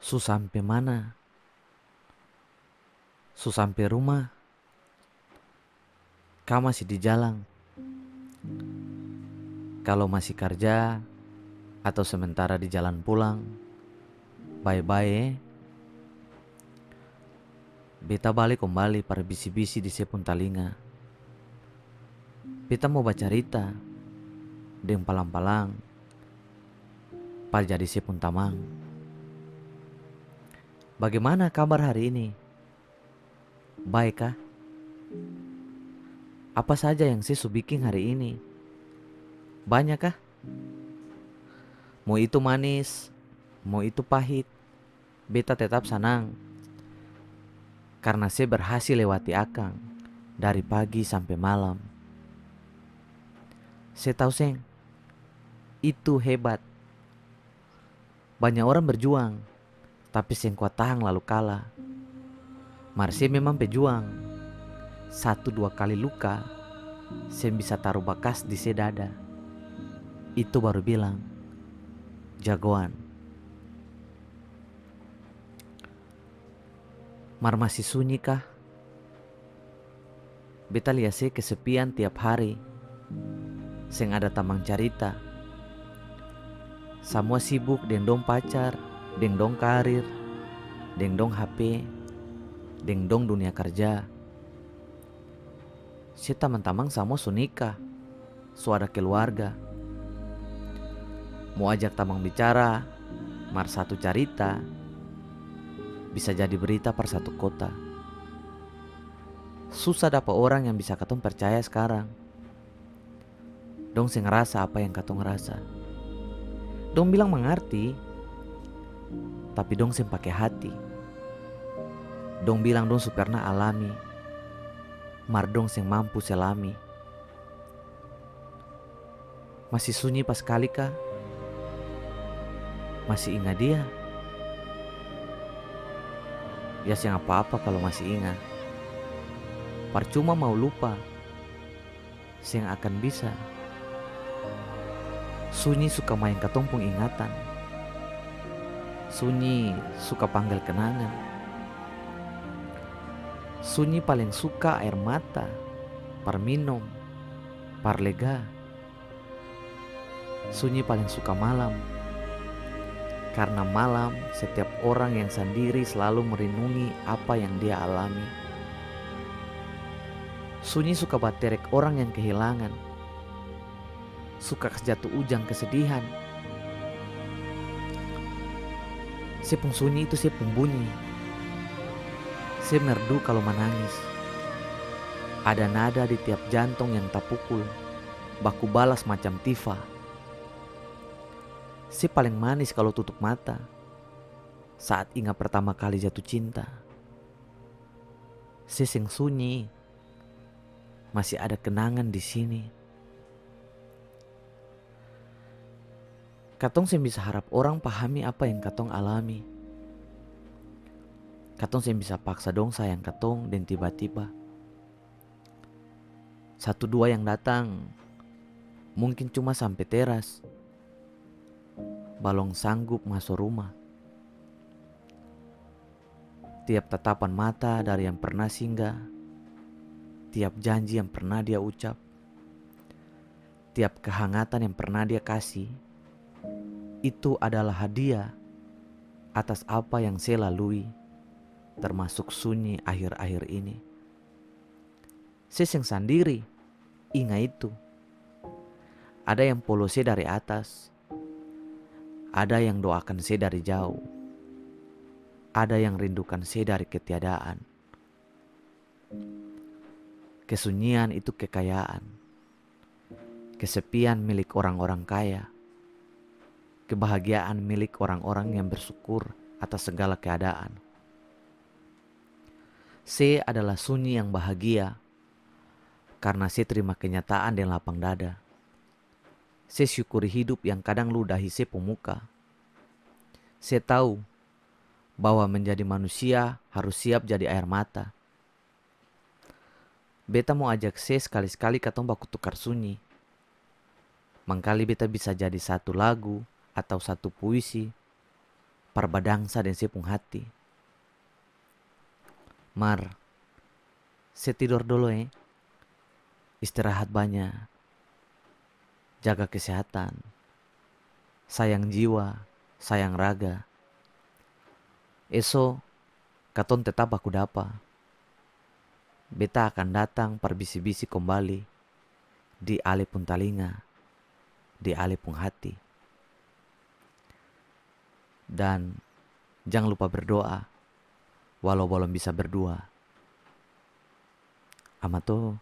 Su sampai mana? Su sampai rumah? Kau masih di jalan? Kalau masih kerja atau sementara di jalan pulang, bye-bye. Beta balik kembali para bisi-bisi di sepun talinga. Beta mau baca cerita, deng palang-palang, pal jadi sepun tamang. Bagaimana kabar hari ini? Baik kah? Apa saja yang saya bikin hari ini? Banyak kah? Mau itu manis, mau itu pahit, beta tetap senang. Karena saya berhasil lewati akang dari pagi sampai malam. Saya tahu seng, itu hebat. Banyak orang berjuang, tapi sing kuat tahan lalu kalah. Marsi memang pejuang. Satu dua kali luka, sen bisa taruh bekas di sedada. Itu baru bilang, jagoan. Mar masih sunyi kah? Beta lihat sih kesepian tiap hari. Seng ada tamang carita. Semua sibuk dengan dong pacar, deng dong karir, deng dong HP, deng dong dunia kerja. Si teman-teman sama sunika, suara keluarga. Mau ajak tamang bicara, mar satu cerita, bisa jadi berita per satu kota. Susah dapat orang yang bisa katong percaya sekarang. Dong sih ngerasa apa yang katong ngerasa. Dong bilang mengerti, tapi dong sem pakai hati. Dong bilang dong su pernah alami, mar dong sing mampu selami. Masih sunyi pas kali kah? Masih ingat dia? Ya sing apa-apa kalau masih ingat. Percuma mau lupa, sing akan bisa. Sunyi suka main ketompong ingatan Sunyi suka panggil kenangan. Sunyi paling suka air mata, par minum, par lega. Sunyi paling suka malam. Karena malam setiap orang yang sendiri selalu merenungi apa yang dia alami. Sunyi suka baterek orang yang kehilangan. Suka jatuh ujang kesedihan Sepung sunyi itu sepung bunyi. Saya merdu kalau menangis. Ada nada di tiap jantung yang tak pukul. Baku balas macam tifa. Si paling manis kalau tutup mata. Saat ingat pertama kali jatuh cinta. Si sing sunyi. Masih ada kenangan di sini. Katong sih bisa harap orang pahami apa yang katong alami. Katong sih bisa paksa dong sayang katong dan tiba-tiba. Satu dua yang datang mungkin cuma sampai teras. Balong sanggup masuk rumah. Tiap tatapan mata dari yang pernah singgah. Tiap janji yang pernah dia ucap. Tiap kehangatan yang pernah dia kasih itu adalah hadiah atas apa yang saya lalui, termasuk sunyi akhir-akhir ini. Saya sendiri, ingat itu. Ada yang polo saya dari atas, ada yang doakan saya dari jauh, ada yang rindukan saya dari ketiadaan. Kesunyian itu kekayaan, kesepian milik orang-orang kaya kebahagiaan milik orang-orang yang bersyukur atas segala keadaan. C adalah sunyi yang bahagia karena C terima kenyataan dan lapang dada. C syukuri hidup yang kadang ludahi C pemuka. C tahu bahwa menjadi manusia harus siap jadi air mata. Beta mau ajak C sekali-sekali katong baku tukar sunyi. Mangkali beta bisa jadi satu lagu, atau satu puisi parbadangsa dan sepung hati. Mar, saya tidur dulu eh. Istirahat banyak. Jaga kesehatan. Sayang jiwa, sayang raga. Eso, katon tetap aku dapa. Beta akan datang perbisi-bisi kembali di ale pun talinga, di ale pun hati. Dan jangan lupa berdoa, walau belum bisa berdua. Amato